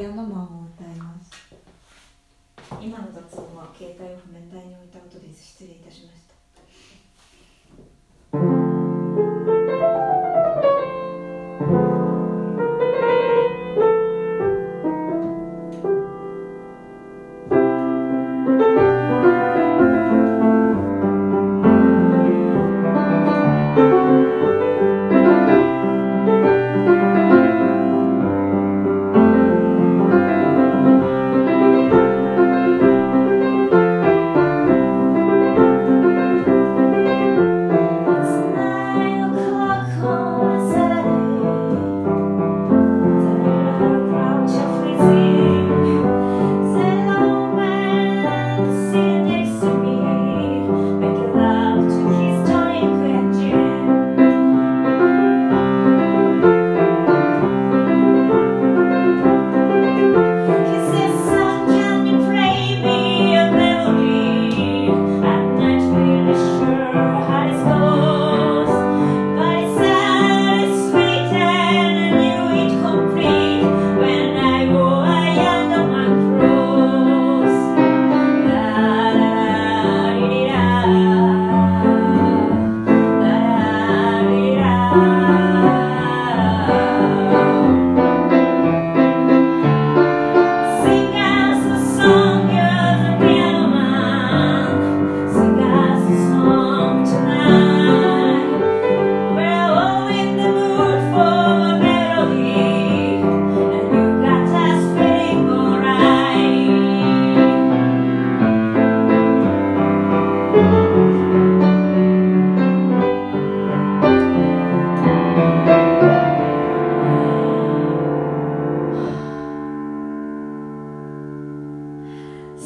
ピアノマンを歌います。今の雑音は携帯を譜面台に置いた音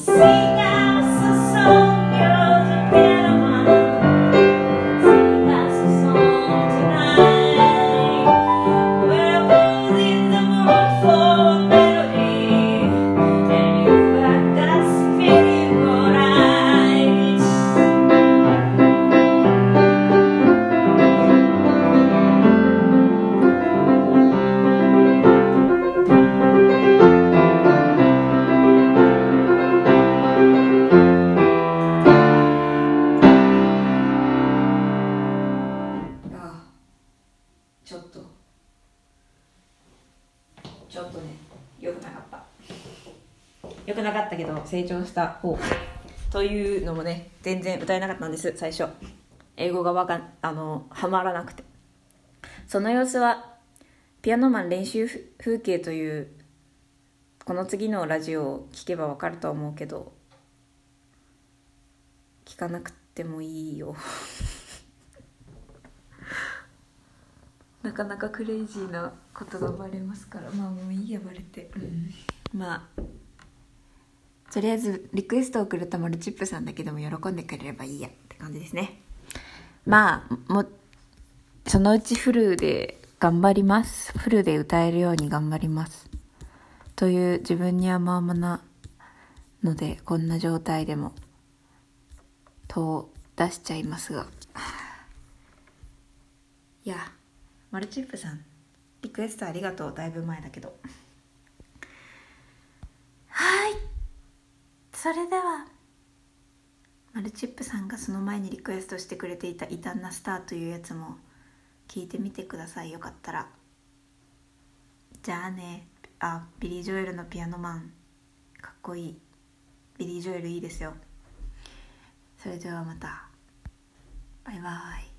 ちちょっとねよくなかった。よくなかったけど成長した方。というのもね全然歌えなかったんです最初。英語がわかあのはまらなくて。その様子はピアノマン練習風景というこの次のラジオを聞けばわかると思うけど聞かなくてもいいよ。なかなかクレイジーなことがバレますからまあもういいやバレて、うん、まあ。とりあえずリクエストをくれたマルチップさんだけでも喜んでくれればいいやって感じですね。まあもそのうちフルで頑張ります。フルで歌えるように頑張ります。という自分に甘々なのでこんな状態でもと出しちゃいますが。いやマルチップさんリクエストありがとうだいぶ前だけどはいそれではマルチップさんがその前にリクエストしてくれていた「異端なスター」というやつも聞いてみてください。よかったら。じゃあねあビリー・ジョエルのピアノマン。かっこいい。ビリー・ジョエルいいですよ。それではまた。バイバーイ。